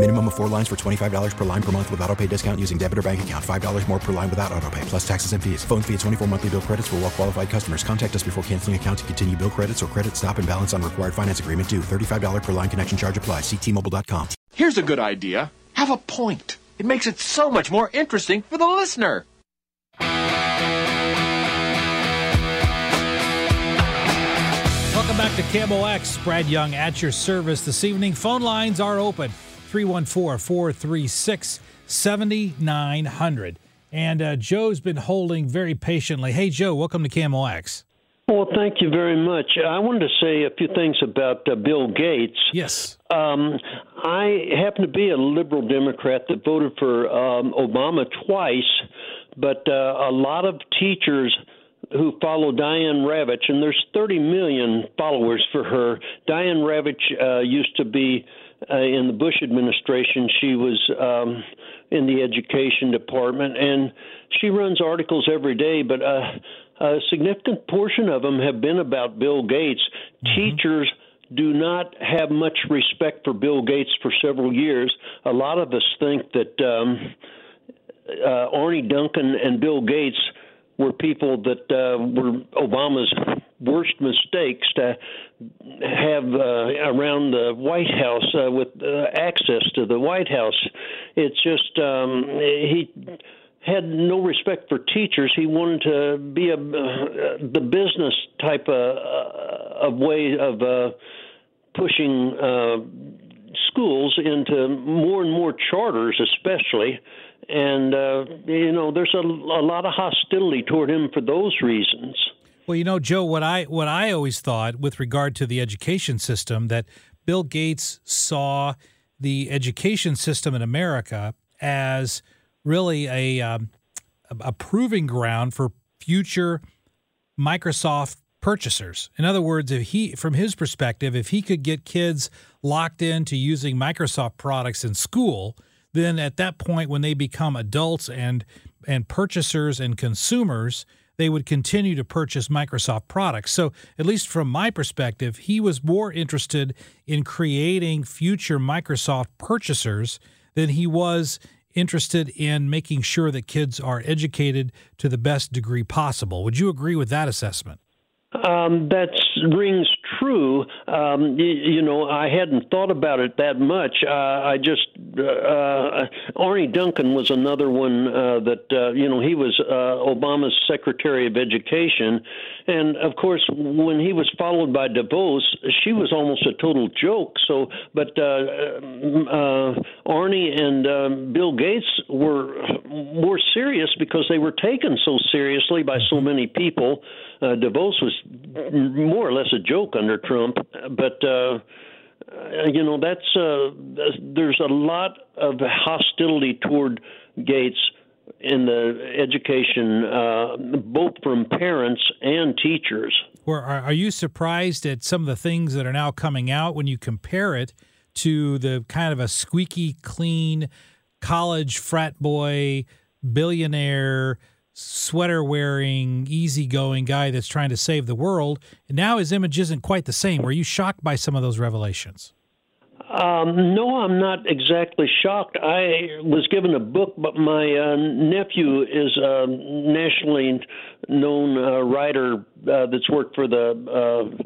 Minimum of four lines for $25 per line per month with auto pay discount using debit or bank account. $5 more per line without auto pay, plus taxes and fees. Phone fee at 24 monthly bill credits for well qualified customers. Contact us before canceling account to continue bill credits or credit stop and balance on required finance agreement due. $35 per line connection charge applies. Ctmobile.com. Here's a good idea. Have a point. It makes it so much more interesting for the listener. Welcome back to KMOX. Brad Young at your service this evening. Phone lines are open 314 436 7900. And uh, Joe's been holding very patiently. Hey, Joe, welcome to KMOX. Well, thank you very much. I wanted to say a few things about uh, Bill Gates. Yes. Um, I happen to be a liberal Democrat that voted for um, Obama twice, but uh, a lot of teachers who follow Diane Ravitch, and there's 30 million followers for her. Diane Ravitch uh, used to be uh, in the Bush administration. She was um, in the education department, and she runs articles every day, but uh, a significant portion of them have been about Bill Gates. Mm-hmm. Teachers do not have much respect for Bill Gates for several years. A lot of us think that um, uh, Arne Duncan and Bill Gates were people that uh, were Obama's worst mistakes to have uh, around the White House uh, with uh, access to the White House. It's just um, he had no respect for teachers. He wanted to be a uh, the business type of, uh, of way of uh, pushing schools into more and more charters, especially and uh, you know there's a, a lot of hostility toward him for those reasons. Well, you know, Joe, what I what I always thought with regard to the education system that Bill Gates saw the education system in America as really a um, a proving ground for future Microsoft purchasers. In other words, if he from his perspective, if he could get kids locked into using Microsoft products in school, then at that point when they become adults and and purchasers and consumers they would continue to purchase Microsoft products. So, at least from my perspective, he was more interested in creating future Microsoft purchasers than he was interested in making sure that kids are educated to the best degree possible. Would you agree with that assessment? Um, that rings true. Um, you, you, know, I hadn't thought about it that much. Uh, I just uh, uh, Arne Duncan was another one uh, that uh, you know he was uh, Obama's Secretary of Education, and of course when he was followed by DeVos, she was almost a total joke. So, but Arne and um, Bill Gates were more serious because they were taken so seriously by so many people. DeVos was more or less a joke under Trump, but uh, you know that's uh, there's a lot of hostility toward Gates in the education, uh, both from parents and teachers. Or are you surprised at some of the things that are now coming out when you compare it to the kind of a squeaky clean college frat boy billionaire? Sweater wearing, easygoing guy that's trying to save the world. And now his image isn't quite the same. Were you shocked by some of those revelations? Um, no, I'm not exactly shocked. I was given a book, but my uh, nephew is a nationally known uh, writer uh, that's worked for the uh,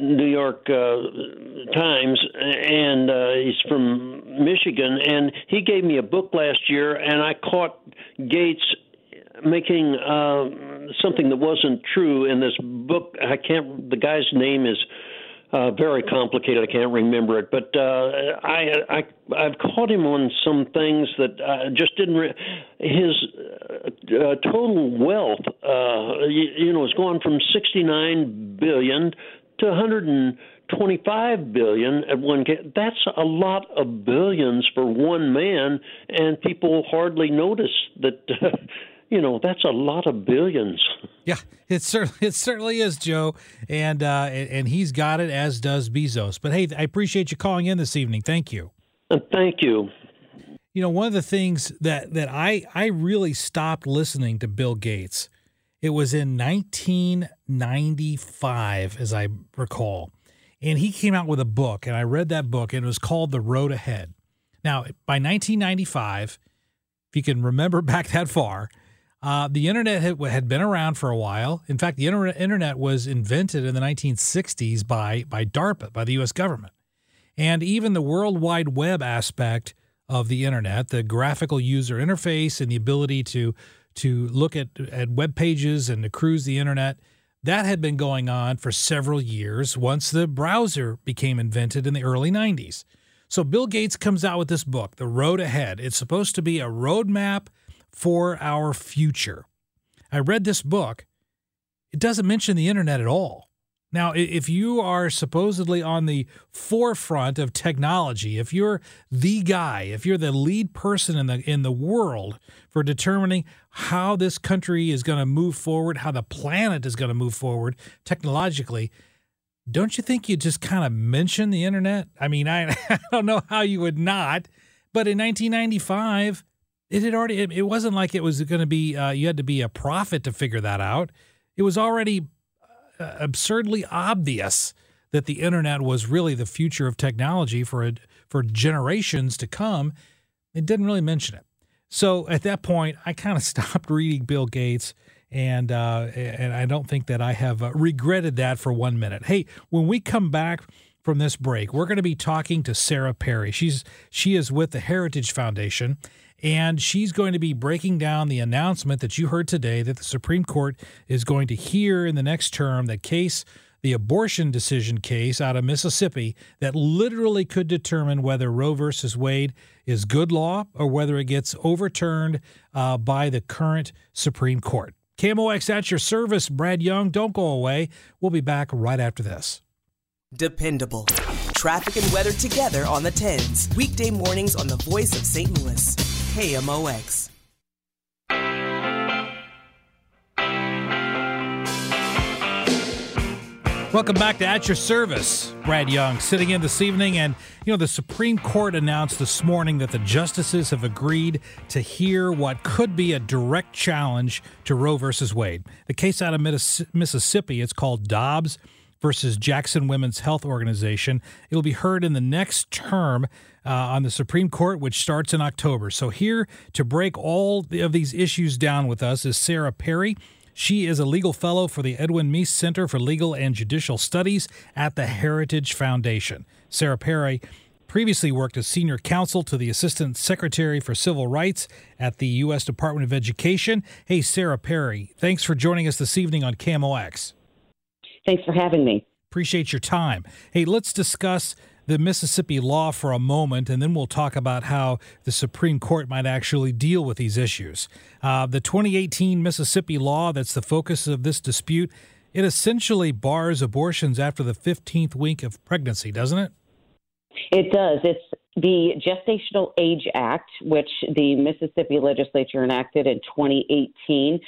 New York uh, Times, and uh, he's from Michigan. And he gave me a book last year, and I caught Gates making uh, something that wasn't true in this book. I can't. The guy's name is uh, very complicated. I can't remember it, but uh, I, I I've caught him on some things that uh, just didn't. Re- his uh, total wealth, uh, you, you know, has gone from 69 billion to 125 billion at one. That's a lot of billions for one man, and people hardly notice that. Uh, you know that's a lot of billions. Yeah, it certainly it certainly is, Joe, and uh, and he's got it as does Bezos. But hey, I appreciate you calling in this evening. Thank you. Uh, thank you. You know, one of the things that that I I really stopped listening to Bill Gates. It was in 1995, as I recall, and he came out with a book, and I read that book, and it was called The Road Ahead. Now, by 1995, if you can remember back that far uh, the internet had, been around for a while. In fact, the internet was invented in the 1960s by, by DARPA, by the U.S. government. And even the World Wide Web aspect of the internet, the graphical user interface and the ability to, to look at, at web pages and to cruise the internet, that had been going on for several years once the browser became invented in the early 90s. So Bill Gates comes out with this book, The Road Ahead. It's supposed to be a roadmap – for our future. I read this book. It doesn't mention the internet at all. Now, if you are supposedly on the forefront of technology, if you're the guy, if you're the lead person in the in the world for determining how this country is going to move forward, how the planet is going to move forward technologically, don't you think you just kind of mention the internet? I mean, I, I don't know how you would not, but in 1995, it had already. It, wasn't like it was going to be. Uh, you had to be a prophet to figure that out. It was already uh, absurdly obvious that the internet was really the future of technology for a, for generations to come. It didn't really mention it. So at that point, I kind of stopped reading Bill Gates, and uh, and I don't think that I have uh, regretted that for one minute. Hey, when we come back from this break, we're going to be talking to Sarah Perry. She's she is with the Heritage Foundation, and she's going to be breaking down the announcement that you heard today that the Supreme Court is going to hear in the next term that case, the abortion decision case out of Mississippi, that literally could determine whether Roe versus Wade is good law or whether it gets overturned uh, by the current Supreme Court. KMOX at your service, Brad Young. Don't go away. We'll be back right after this. Dependable. Traffic and weather together on the 10s. Weekday mornings on the voice of St. Louis. KMOX. Welcome back to At Your Service. Brad Young sitting in this evening. And, you know, the Supreme Court announced this morning that the justices have agreed to hear what could be a direct challenge to Roe versus Wade. The case out of Mississippi, it's called Dobbs versus Jackson Women's Health Organization. It will be heard in the next term uh, on the Supreme Court, which starts in October. So, here to break all of these issues down with us is Sarah Perry. She is a legal fellow for the Edwin Meese Center for Legal and Judicial Studies at the Heritage Foundation. Sarah Perry previously worked as senior counsel to the Assistant Secretary for Civil Rights at the U.S. Department of Education. Hey, Sarah Perry, thanks for joining us this evening on KMOX. Thanks for having me. Appreciate your time. Hey, let's discuss the Mississippi law for a moment, and then we'll talk about how the Supreme Court might actually deal with these issues. Uh, the 2018 Mississippi law that's the focus of this dispute, it essentially bars abortions after the 15th week of pregnancy, doesn't it? It does. It's the Gestational Age Act, which the Mississippi legislature enacted in 2018.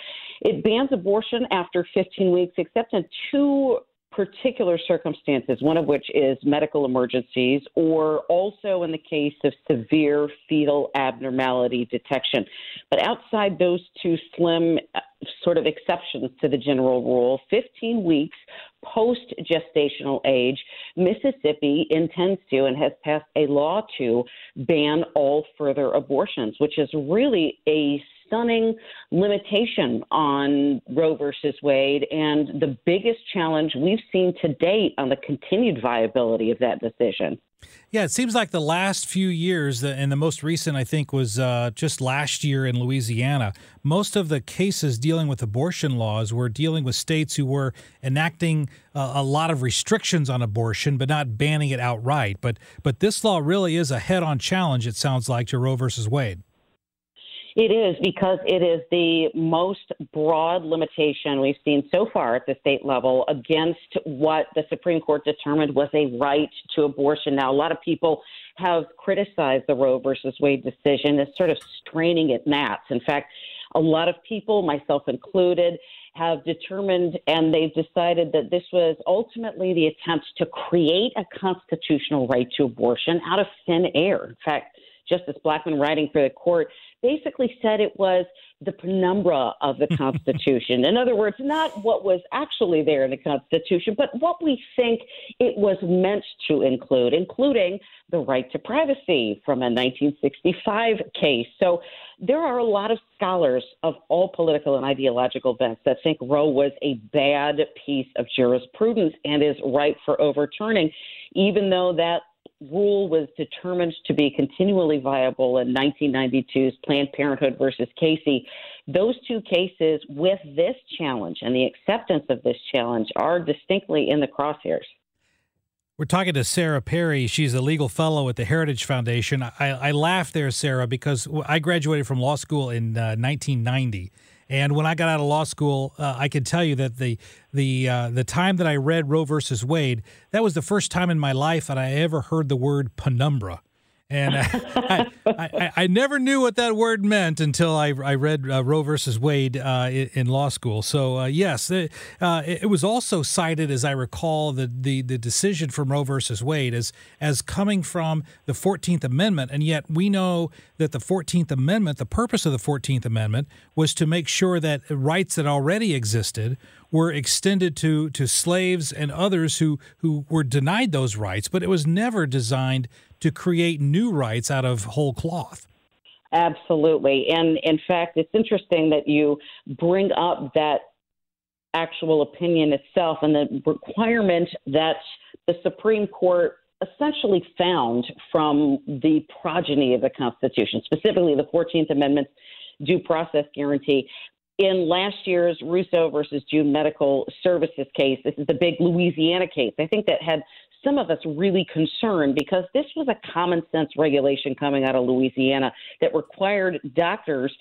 It bans abortion after 15 weeks, except in two particular circumstances, one of which is medical emergencies, or also in the case of severe fetal abnormality detection. But outside those two slim uh, sort of exceptions to the general rule, 15 weeks post gestational age, Mississippi intends to and has passed a law to ban all further abortions, which is really a stunning limitation on Roe versus Wade and the biggest challenge we've seen to date on the continued viability of that decision. Yeah, it seems like the last few years, and the most recent, I think, was uh, just last year in Louisiana. Most of the cases dealing with abortion laws were dealing with states who were enacting uh, a lot of restrictions on abortion, but not banning it outright. But but this law really is a head-on challenge. It sounds like to Roe versus Wade. It is because it is the most broad limitation we've seen so far at the state level against what the Supreme Court determined was a right to abortion. Now, a lot of people have criticized the Roe versus Wade decision as sort of straining at gnats. In fact, a lot of people, myself included, have determined and they've decided that this was ultimately the attempt to create a constitutional right to abortion out of thin air. In fact, Justice Blackmun writing for the court basically said it was the penumbra of the Constitution. in other words, not what was actually there in the Constitution, but what we think it was meant to include, including the right to privacy from a 1965 case. So there are a lot of scholars of all political and ideological bents that think Roe was a bad piece of jurisprudence and is ripe for overturning, even though that rule was determined to be continually viable in 1992's Planned Parenthood versus Casey. Those two cases, with this challenge and the acceptance of this challenge, are distinctly in the crosshairs. We're talking to Sarah Perry. She's a legal fellow at the Heritage Foundation. I, I laugh there, Sarah, because I graduated from law school in uh, 1990. And when I got out of law school, uh, I can tell you that the the uh, the time that I read Roe versus Wade, that was the first time in my life that I ever heard the word penumbra and I, I, I, never knew what that word meant until I, I read uh, Roe versus Wade uh, in law school. So uh, yes, it, uh, it, was also cited, as I recall, the, the, the decision from Roe versus Wade as as coming from the Fourteenth Amendment, and yet we know that the Fourteenth Amendment, the purpose of the Fourteenth Amendment, was to make sure that rights that already existed were extended to to slaves and others who who were denied those rights, but it was never designed to create new rights out of whole cloth. Absolutely. And in fact, it's interesting that you bring up that actual opinion itself and the requirement that the Supreme Court essentially found from the progeny of the Constitution, specifically the 14th Amendment's due process guarantee. In last year's Russo versus June Medical Services case, this is the big Louisiana case. I think that had some of us really concerned because this was a common sense regulation coming out of Louisiana that required doctors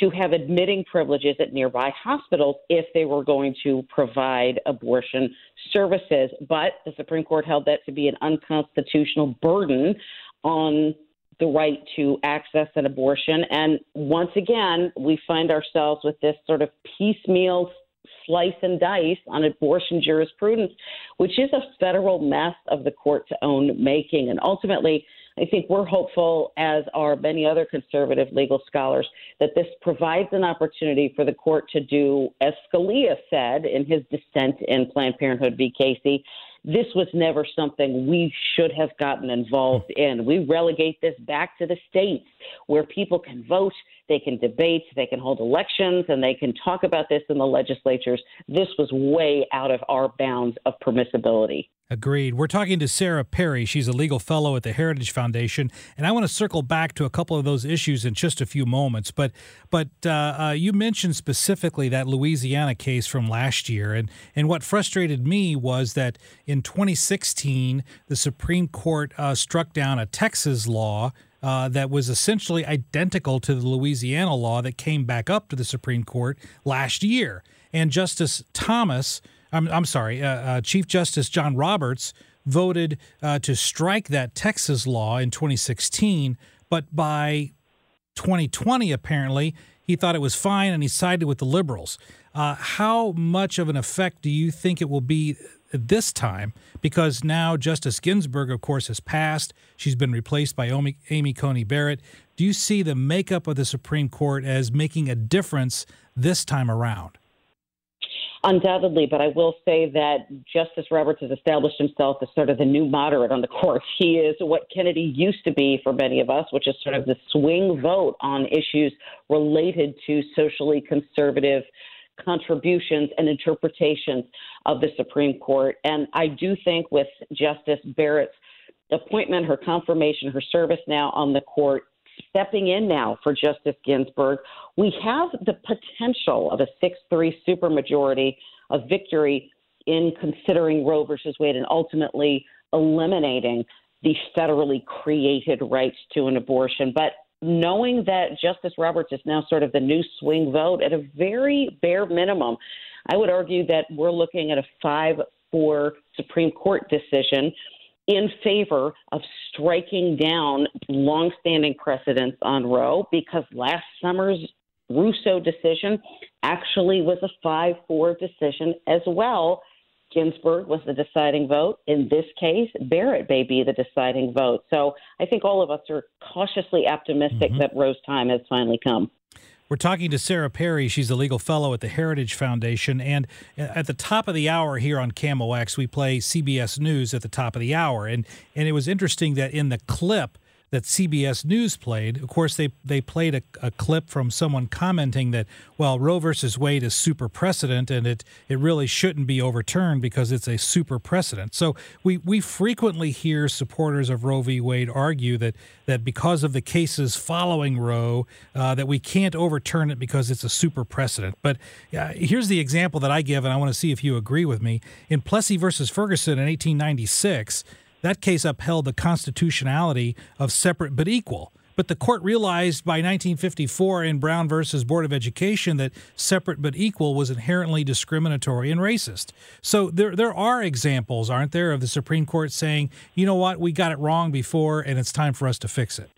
to have admitting privileges at nearby hospitals if they were going to provide abortion services. But the Supreme Court held that to be an unconstitutional burden on the right to access an abortion. And once again, we find ourselves with this sort of piecemeal slice and dice on abortion jurisprudence, which is a federal mess of the court's own making. And ultimately, I think we're hopeful, as are many other conservative legal scholars, that this provides an opportunity for the court to do, as Scalia said in his dissent in Planned Parenthood v. Casey, this was never something we should have gotten involved hmm. in. We relegate this back to the states where people can vote, they can debate, they can hold elections, and they can talk about this in the legislatures. This was way out of our bounds of permissibility. Agreed. We're talking to Sarah Perry. She's a legal fellow at the Heritage Foundation, and I want to circle back to a couple of those issues in just a few moments. But, but uh, uh, you mentioned specifically that Louisiana case from last year, and and what frustrated me was that in 2016 the Supreme Court uh, struck down a Texas law uh, that was essentially identical to the Louisiana law that came back up to the Supreme Court last year, and Justice Thomas I'm, I'm sorry, uh, uh, Chief Justice John Roberts voted uh, to strike that Texas law in 2016, but by 2020, apparently, he thought it was fine and he sided with the liberals. Uh, how much of an effect do you think it will be this time? Because now Justice Ginsburg, of course, has passed. She's been replaced by Amy, Amy Coney Barrett. Do you see the makeup of the Supreme Court as making a difference this time around? Undoubtedly, but I will say that Justice Roberts has established himself as sort of the new moderate on the court. He is what Kennedy used to be for many of us, which is sort of the swing vote on issues related to socially conservative contributions and interpretations of the Supreme Court. And I do think with Justice Barrett's appointment, her confirmation, her service now on the court, stepping in now for Justice Ginsburg, we have the potential of a 6 3 supermajority, a victory in considering Roe versus Wade and ultimately eliminating the federally created rights to an abortion. But knowing that Justice Roberts is now sort of the new swing vote at a very bare minimum, I would argue that we're looking at a 5 4 Supreme Court decision in favor of striking down longstanding precedents on Roe because last summer's Russo decision actually was a 5 4 decision as well. Ginsburg was the deciding vote. In this case, Barrett may be the deciding vote. So I think all of us are cautiously optimistic mm-hmm. that Roe's time has finally come. We're talking to Sarah Perry. She's a legal fellow at the Heritage Foundation. And at the top of the hour here on KMOX, we play CBS News at the top of the hour. And, and it was interesting that in the clip, that CBS News played. Of course, they they played a, a, clip from someone commenting that well, Roe versus Wade is super precedent, and it it really shouldn't be overturned because it's a super precedent. So we we frequently hear supporters of Roe v. Wade argue that that because of the cases following Roe, uh, that we can't overturn it because it's a super precedent. But uh, here's the example that I give, and I want to see if you agree with me. In Plessy versus Ferguson in 1896 that case upheld the constitutionality of separate but equal. But the court realized by 1954 in Brown versus Board of Education that separate but equal was inherently discriminatory and racist. So there there are examples, aren't there, of the Supreme Court saying, you know what, we got it wrong before and it's time for us to fix it.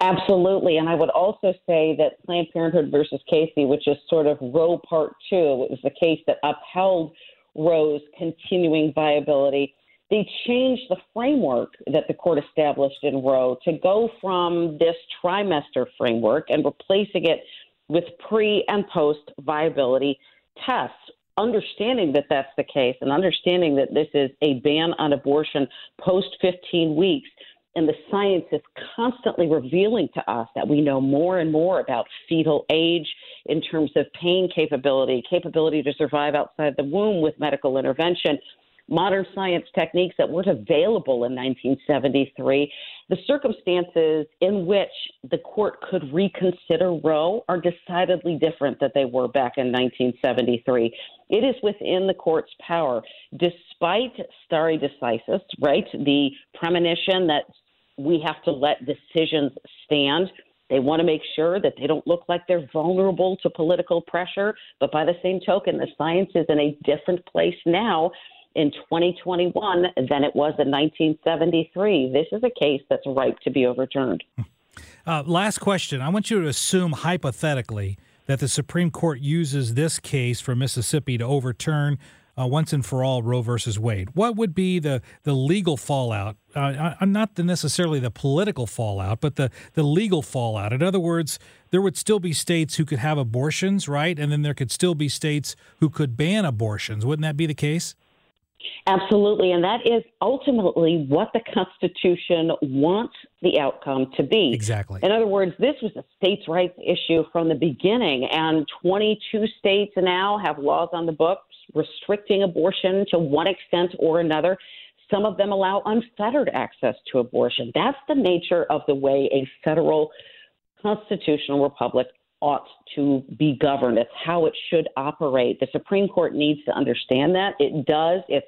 Absolutely. And I would also say that Planned Parenthood versus Casey, which is sort of Roe Part Two, it was the case that upheld Roe's continuing viability they changed the framework that the court established in Roe to go from this trimester framework and replacing it with pre and post viability tests. Understanding that that's the case and understanding that this is a ban on abortion post 15 weeks, and the science is constantly revealing to us that we know more and more about fetal age in terms of pain capability, capability to survive outside the womb with medical intervention modern science techniques that weren't available in 1973. The circumstances in which the court could reconsider Roe are decidedly different than they were back in 1973. It is within the court's power, despite stare decisis, right? The premonition that we have to let decisions stand. They want to make sure that they don't look like they're vulnerable to political pressure. But by the same token, the science is in a different place now in 2021 than it was in 1973. This is a case that's ripe to be overturned. Uh, last question. I want you to assume hypothetically that the Supreme Court uses this case for Mississippi to overturn uh, once and for all Roe versus Wade. What would be the, the legal fallout? Uh, uh not the necessarily the political fallout, but the, the legal fallout. In other words, there would still be states who could have abortions, right? And then there could still be states who could ban abortions. Wouldn't that be the case? Absolutely. And that is ultimately what the Constitution wants the outcome to be. Exactly. In other words, this was a states' rights issue from the beginning, and 22 states now have laws on the books restricting abortion to one extent or another. Some of them allow unfettered access to abortion. That's the nature of the way a federal constitutional republic ought to be governed. It's how it should operate. The Supreme Court needs to understand that. It does. It's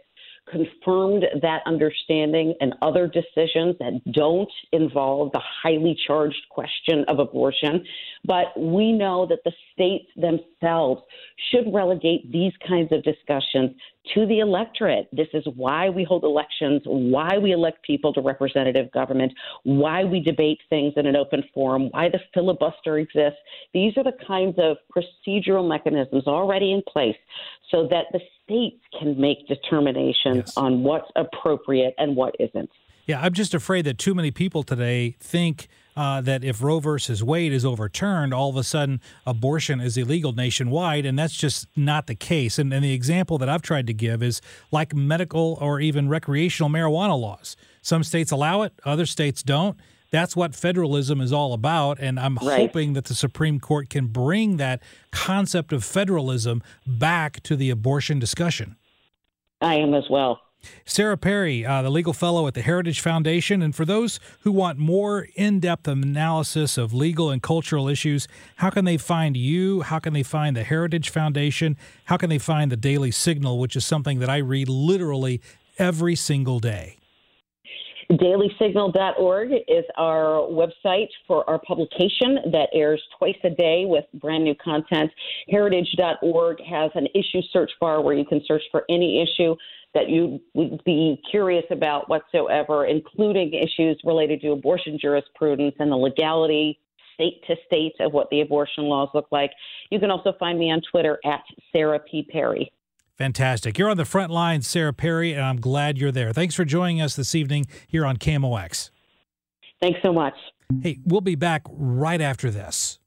confirmed that understanding and other decisions that don't involve the highly charged question of abortion. But we know that the states themselves should relegate these kinds of discussions to the electorate. This is why we hold elections, why we elect people to representative government, why we debate things in an open forum, why the filibuster exists. These are the kinds of procedural mechanisms already in place so that the states can make determinations yes. on what's appropriate and what isn't. Yeah, I'm just afraid that too many people today think uh, that if Roe versus Wade is overturned, all of a sudden abortion is illegal nationwide, and that's just not the case. And, and the example that I've tried to give is like medical or even recreational marijuana laws. Some states allow it, other states don't. That's what federalism is all about. And I'm right. hoping that the Supreme Court can bring that concept of federalism back to the abortion discussion. I am as well. Sarah Perry, uh, the legal fellow at the Heritage Foundation. And for those who want more in depth analysis of legal and cultural issues, how can they find you? How can they find the Heritage Foundation? How can they find the Daily Signal, which is something that I read literally every single day? DailySignal.org is our website for our publication that airs twice a day with brand new content. Heritage.org has an issue search bar where you can search for any issue that you would be curious about whatsoever, including issues related to abortion jurisprudence and the legality state to state of what the abortion laws look like. You can also find me on Twitter at Sarah P. Perry. Fantastic. You're on the front line, Sarah Perry, and I'm glad you're there. Thanks for joining us this evening here on KMOX. Thanks so much. Hey, we'll be back right after this.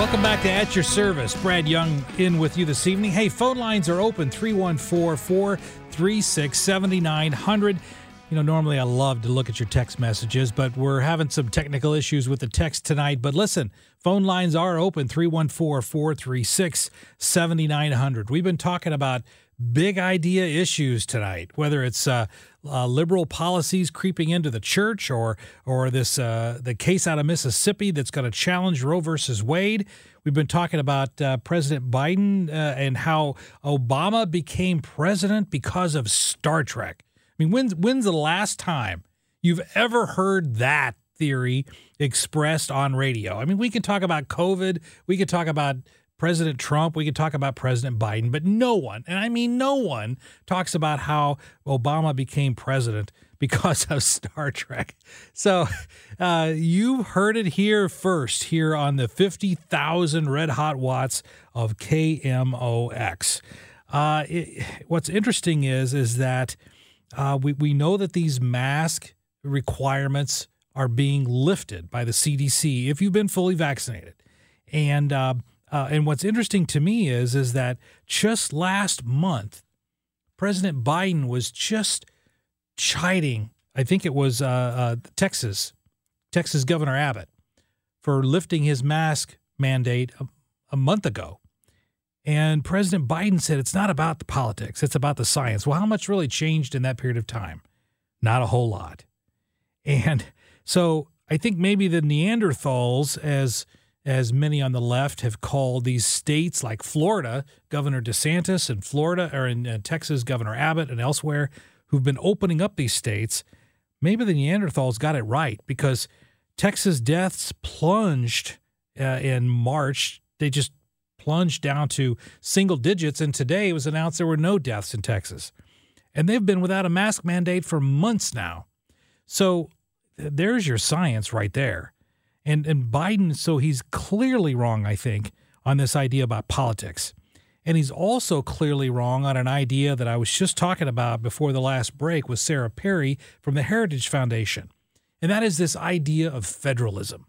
Welcome back to At Your Service. Brad Young in with you this evening. Hey, phone lines are open 314 436 7900. You know, normally I love to look at your text messages, but we're having some technical issues with the text tonight. But listen, phone lines are open 314 436 7900. We've been talking about big idea issues tonight, whether it's uh, uh, liberal policies creeping into the church or or this uh, the case out of Mississippi that's going to challenge Roe versus Wade. We've been talking about uh, President Biden uh, and how Obama became president because of Star Trek. I mean, when's when's the last time you've ever heard that theory expressed on radio? I mean, we can talk about COVID, we could talk about President Trump, we could talk about President Biden, but no one, and I mean no one, talks about how Obama became president because of Star Trek. So uh, you heard it here first, here on the 50,000 red hot watts of KMOX. Uh, it, what's interesting is is that uh, we, we know that these mask requirements are being lifted by the CDC if you've been fully vaccinated. And uh, and what's interesting to me is is that just last month, President Biden was just chiding. I think it was uh, uh, Texas, Texas Governor Abbott, for lifting his mask mandate a, a month ago. And President Biden said it's not about the politics, it's about the science. Well, how much really changed in that period of time? Not a whole lot. And so I think maybe the Neanderthals, as as many on the left have called these states like Florida, Governor DeSantis, and Florida, or in uh, Texas, Governor Abbott, and elsewhere, who've been opening up these states, maybe the Neanderthals got it right because Texas deaths plunged uh, in March. They just plunged down to single digits, and today it was announced there were no deaths in Texas. And they've been without a mask mandate for months now. So there's your science right there. And and Biden, so he's clearly wrong, I think, on this idea about politics. And he's also clearly wrong on an idea that I was just talking about before the last break with Sarah Perry from the Heritage Foundation. And that is this idea of federalism.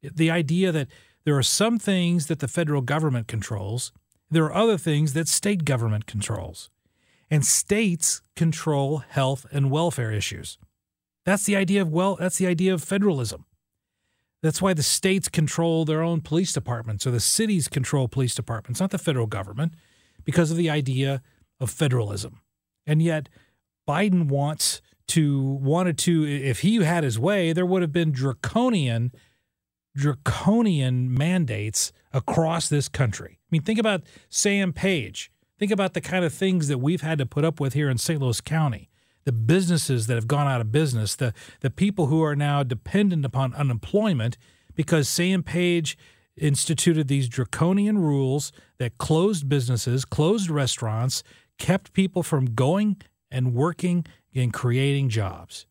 The idea that there are some things that the federal government controls, there are other things that state government controls. And states control health and welfare issues. That's the idea of well that's the idea of federalism. That's why the states control their own police departments or the cities control police departments, not the federal government, because of the idea of federalism. And yet, Biden wants to, wanted to, if he had his way, there would have been draconian, draconian mandates across this country. I mean, think about Sam Page. Think about the kind of things that we've had to put up with here in St. Louis County the businesses that have gone out of business, the the people who are now dependent upon unemployment because Sam Page instituted these draconian rules that closed businesses, closed restaurants, kept people from going and working and creating jobs.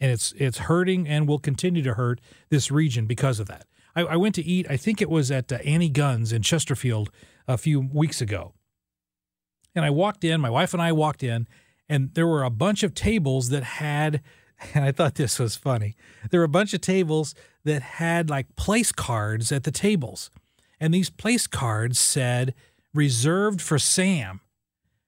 And it's it's hurting and will continue to hurt this region because of that. I, I went to eat, I think it was at uh, Annie Gunn's in Chesterfield a few weeks ago. And I walked in, my wife and I walked in, and there were a bunch of tables that had and I thought this was funny. There were a bunch of tables that had like place cards at the tables. And these place cards said reserved for Sam.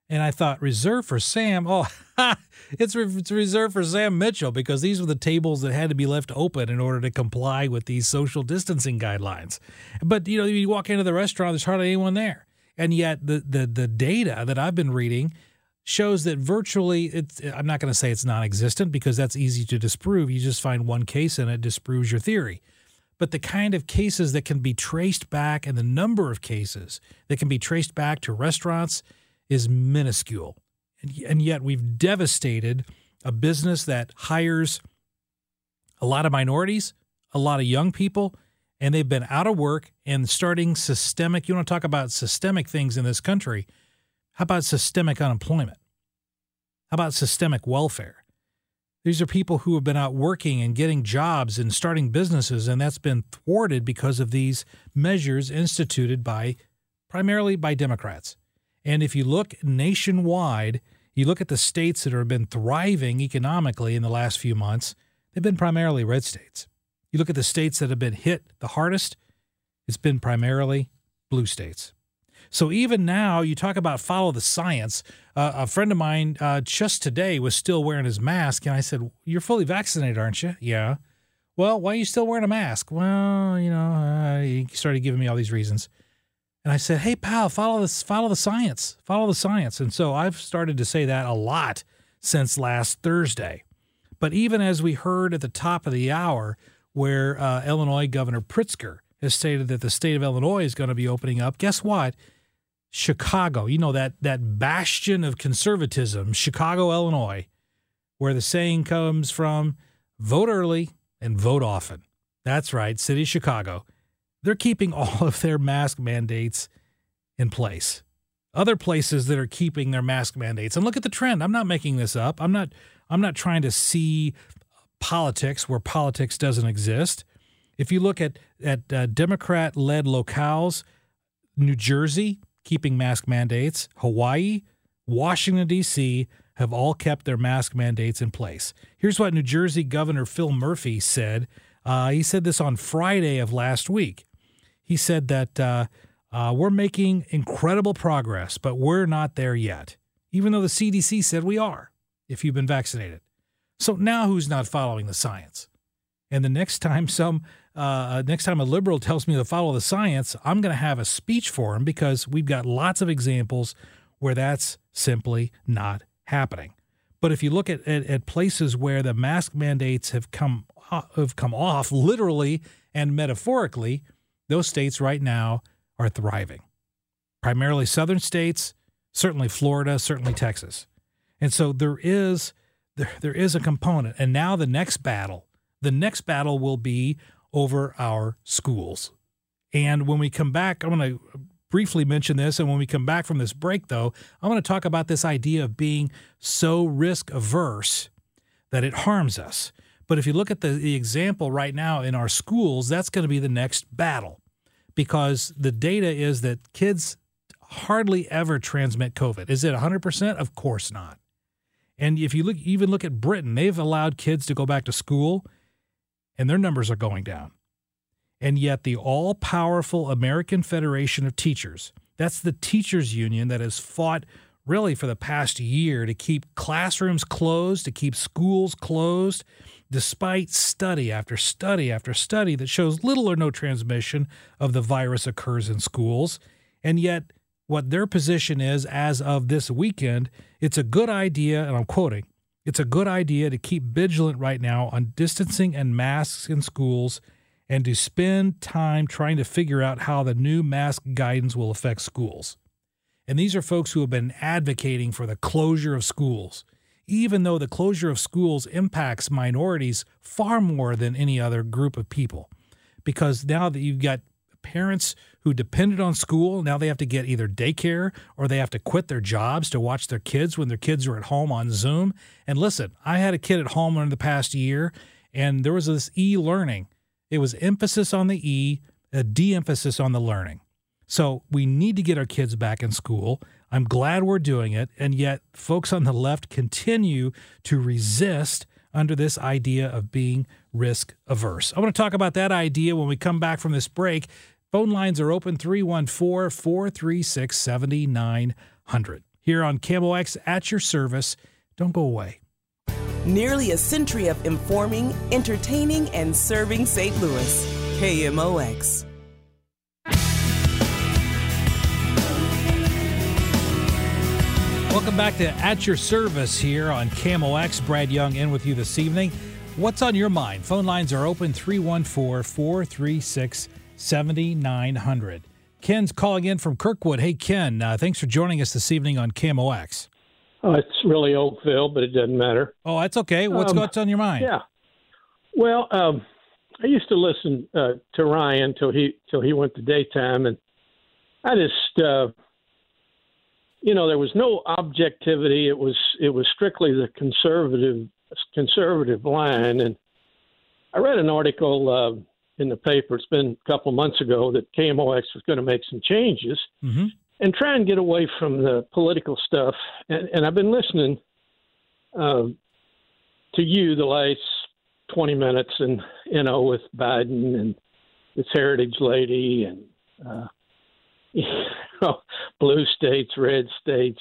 And I thought, reserved for Sam? Oh, it's, re- it's reserved for Sam Mitchell because these were the tables that had to be left open in order to comply with these social distancing guidelines. But, you know, you walk into the restaurant, there's hardly anyone there. And yet the the the data that I've been reading shows that virtually it's I'm not going to say it's non-existent because that's easy to disprove. You just find one case and it disproves your theory. But the kind of cases that can be traced back and the number of cases that can be traced back to restaurants is minuscule. And, and yet we've devastated a business that hires a lot of minorities, a lot of young people, and they've been out of work and starting systemic. You want to talk about systemic things in this country? How about systemic unemployment? How about systemic welfare? These are people who have been out working and getting jobs and starting businesses, and that's been thwarted because of these measures instituted by primarily by Democrats. And if you look nationwide, you look at the states that have been thriving economically in the last few months, they've been primarily red states. You look at the states that have been hit the hardest, it's been primarily blue states. So even now, you talk about follow the science. Uh, a friend of mine uh, just today was still wearing his mask, and I said, "You're fully vaccinated, aren't you?" Yeah. Well, why are you still wearing a mask? Well, you know, uh, he started giving me all these reasons, and I said, "Hey, pal, follow this, follow the science, follow the science." And so I've started to say that a lot since last Thursday. But even as we heard at the top of the hour, where uh, Illinois Governor Pritzker has stated that the state of Illinois is going to be opening up, guess what? Chicago, you know that that bastion of conservatism, Chicago, Illinois, where the saying comes from vote early and vote often. That's right, city Chicago. They're keeping all of their mask mandates in place. Other places that are keeping their mask mandates. And look at the trend. I'm not making this up. I'm not I'm not trying to see politics where politics doesn't exist. If you look at at uh, Democrat-led locales, New Jersey, keeping mask mandates. Hawaii, Washington, D.C. have all kept their mask mandates in place. Here's what New Jersey Governor Phil Murphy said. Uh, he said this on Friday of last week. He said that uh, uh, we're making incredible progress, but we're not there yet, even though the CDC said we are if you've been vaccinated. So now who's not following the science? And the next time some uh, next time a liberal tells me to follow the science, I'm going to have a speech for him because we've got lots of examples where that's simply not happening. But if you look at, at, at places where the mask mandates have come have come off literally and metaphorically, those states right now are thriving. Primarily southern states, certainly Florida, certainly Texas. And so there is there, there is a component. And now the next battle, the next battle will be over our schools. And when we come back, I'm going to briefly mention this. And when we come back from this break, though, I'm going to talk about this idea of being so risk averse that it harms us. But if you look at the, the example right now in our schools, that's going to be the next battle because the data is that kids hardly ever transmit COVID. Is it 100%? Of course not. And if you look, even look at Britain, they've allowed kids to go back to school and their numbers are going down. And yet, the all powerful American Federation of Teachers, that's the teachers union that has fought really for the past year to keep classrooms closed, to keep schools closed, despite study after study after study that shows little or no transmission of the virus occurs in schools. And yet, what their position is as of this weekend, it's a good idea, and I'm quoting, it's a good idea to keep vigilant right now on distancing and masks in schools and to spend time trying to figure out how the new mask guidance will affect schools. And these are folks who have been advocating for the closure of schools, even though the closure of schools impacts minorities far more than any other group of people. Because now that you've got parents who depended on school. Now they have to get either daycare or they have to quit their jobs to watch their kids when their kids are at home on Zoom. And listen, I had a kid at home in the past year, and there was this e learning. It was emphasis on the E, a de emphasis on the learning. So we need to get our kids back in school. I'm glad we're doing it. And yet, folks on the left continue to resist under this idea of being risk averse. I want to talk about that idea when we come back from this break. Phone lines are open 314 436 7900. Here on KMOX at your service. Don't go away. Nearly a century of informing, entertaining, and serving St. Louis. KMOX. Welcome back to At Your Service here on KMOX. Brad Young in with you this evening. What's on your mind? Phone lines are open 314 436 7900. Ken's calling in from Kirkwood. Hey, Ken, uh, thanks for joining us this evening on KMOX. Oh, it's really Oakville, but it doesn't matter. Oh, that's okay. What's, Um, what's on your mind? Yeah. Well, um, I used to listen uh, to Ryan till he till he went to daytime, and I just, uh, you know, there was no objectivity. It was it was strictly the conservative conservative line, and I read an article uh, in the paper. It's been a couple of months ago that KMOX was going to make some changes Mm-hmm. and try and get away from the political stuff. And, and I've been listening um, to you the last 20 minutes, and you know, with Biden and this Heritage Lady, and uh, you know, blue states, red states.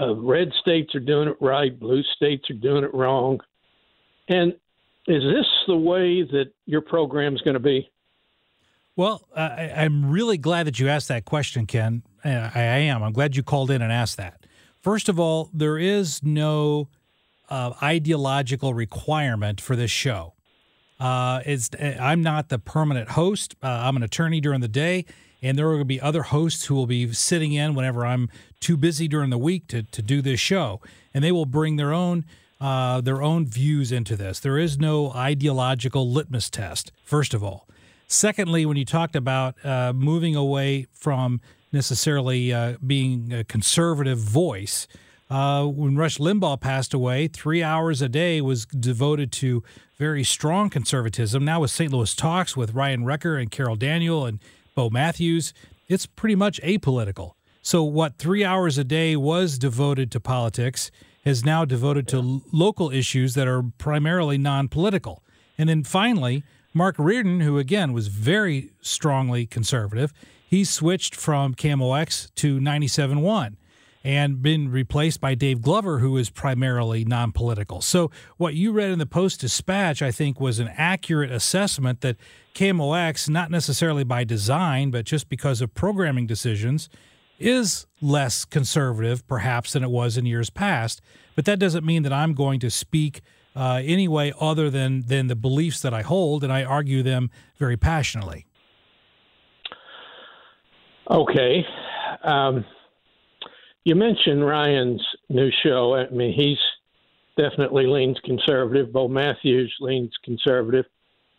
Uh, red states are doing it right, blue states are doing it wrong. And is this the way that your program is going to be? Well, uh, I, I'm really glad that you asked that question, Ken. Uh, I, I am. I'm glad you called in and asked that. First of all, there is no uh, ideological requirement for this show. Uh, it's, I'm not the permanent host. Uh, I'm an attorney during the day, and there are going to be other hosts who will be sitting in whenever I'm too busy during the week to, to do this show, and they will bring their own uh, their own views into this. There is no ideological litmus test. First of all, secondly, when you talked about uh, moving away from necessarily uh, being a conservative voice. Uh, when Rush Limbaugh passed away, three hours a day was devoted to very strong conservatism. Now with St. Louis Talks with Ryan Recker and Carol Daniel and Bo Matthews, it's pretty much apolitical. So what three hours a day was devoted to politics is now devoted to l- local issues that are primarily non-political. And then finally, Mark Reardon, who again was very strongly conservative, he switched from KMOX to 97.1 and been replaced by Dave Glover, who is primarily non political. So, what you read in the Post Dispatch, I think, was an accurate assessment that KMOX, not necessarily by design, but just because of programming decisions, is less conservative, perhaps, than it was in years past. But that doesn't mean that I'm going to speak uh, any way other than, than the beliefs that I hold, and I argue them very passionately. Okay. Um, you mentioned Ryan's new show. I mean, he's definitely leans conservative. Bo Matthews leans conservative,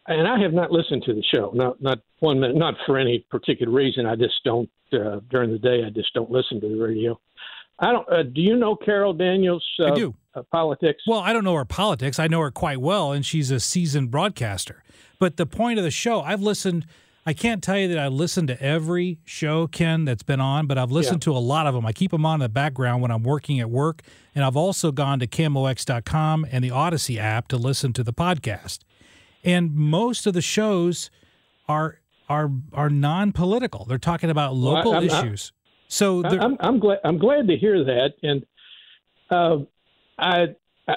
and I have not listened to the show. Not not one minute. Not for any particular reason. I just don't uh, during the day. I just don't listen to the radio. I don't. Uh, do you know Carol Daniels? Uh, I do. Uh, politics. Well, I don't know her politics. I know her quite well, and she's a seasoned broadcaster. But the point of the show, I've listened. I can't tell you that I listened to every show, Ken, that's been on, but I've listened to a lot of them. I keep them on in the background when I'm working at work, and I've also gone to KMOX.com and the Audacy app to listen to the podcast. And most of the shows are are are non political. They're talking about Well, local I'm- issues. so I- they're- I'm, I'm glad. I'm glad to hear that. And uh, I,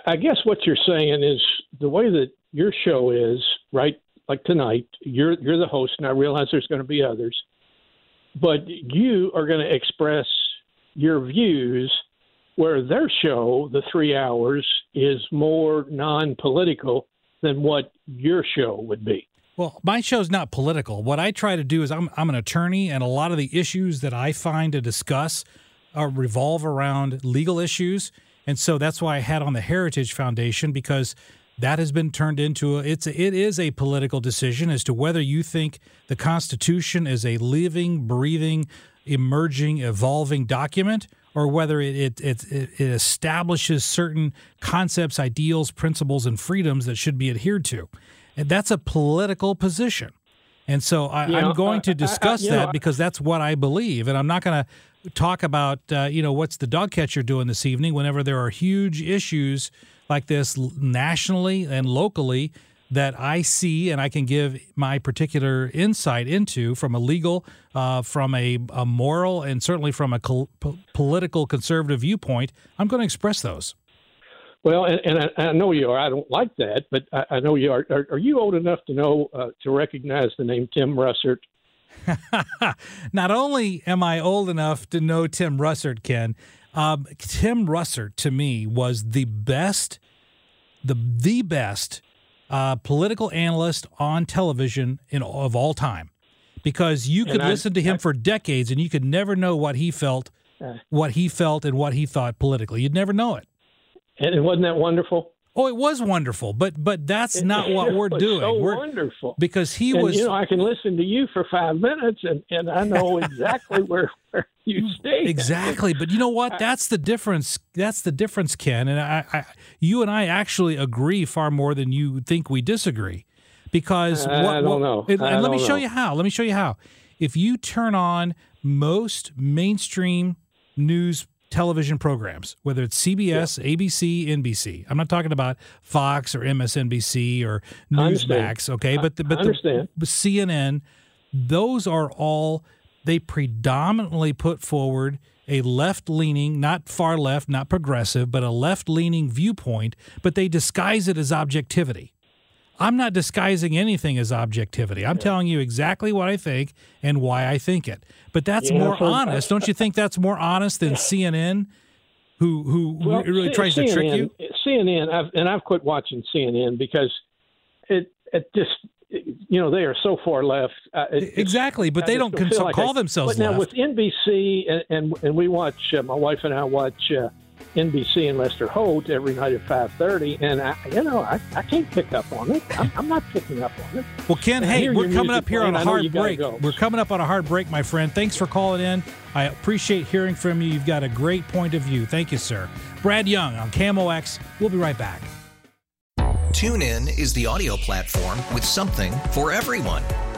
I guess what you're saying is the way that your show is, right? Like tonight, you're you're the host, and I realize there's going to be others, but you are going to express your views. Where their show, the three hours, is more non-political than what your show would be. Well, my show's not political. What I try to do is I'm I'm an attorney, and a lot of the issues that I find to discuss uh, revolve around legal issues, and so that's why I had on the Heritage Foundation because that has been turned into a, it's a, it is a political decision as to whether you think the Constitution is a living, breathing, emerging, evolving document, or whether it it, it it establishes certain concepts, ideals, principles, and freedoms that should be adhered to. And that's a political position. And so I, know, I'm going uh, to I- I- discuss know, that because that's what I believe. And I'm not going to talk about, uh, you know, what's the dog catcher doing this evening whenever there are huge issues like this nationally and locally that I see and I can give my particular insight into from a legal, uh, from a, a moral, and certainly from a col- po- political conservative viewpoint. I'm going to express those. Well, and, and I, I know you are. I don't like that, but I, I know you are. are. Are you old enough to know uh, to recognize the name Tim Russert? Not only am I old enough to know Tim Russert, Ken, Um, Tim Russert to me was the best, the the best uh, political analyst on television in of all time, because you could I- listen to him I- for decades and you could never know what he felt, Uh. what he felt, and what he thought politically. You'd never know it. And it wasn't that wonderful. Oh, it was wonderful, but but that's not what we're doing. So we're, wonderful because he And, was. You know, I can listen to you for five minutes, and, and I know exactly where, where you stay. Exactly, but you know what? That's the difference. That's the difference, Ken. And I, I, you and I actually agree far more than you think we disagree, because I what, don't what- know. And, I and let me show know. you how. Let me show you how. If you turn on most mainstream news television programs, whether it's CBS, ABC, NBC, I'm not talking about Fox or MSNBC or Newsmax, okay? But the, but the, but CNN, those are all they predominantly put forward a left leaning, not far left, not progressive, but a left leaning viewpoint, but they disguise it as objectivity. I'm not disguising anything as objectivity. I'm telling you exactly what I think and why I think it. But that's Yeah, more so- honest. Don't you think that's more honest than CNN who who Well, really C- tries to trick you? CNN, I've, and I've quit watching CNN because it it just you know they are so far left. Uh, it Exactly, but I they don't cons- like call I- themselves But now left. with NBC and and, and we watch uh, my wife and I watch uh, NBC and Lester Holt every night at five thirty, and I you know I, I can't pick up on it. I'm, I'm not picking up on it. Well, Ken, And hey, we're coming up here on playing. a I know hard break. go. We're coming up on a hard break, my friend. Thanks for calling in. I appreciate hearing from you. You've got a great point of view. Thank you, sir. Brad Young on KMOX. We'll be right back. TuneIn is the audio platform with something for everyone.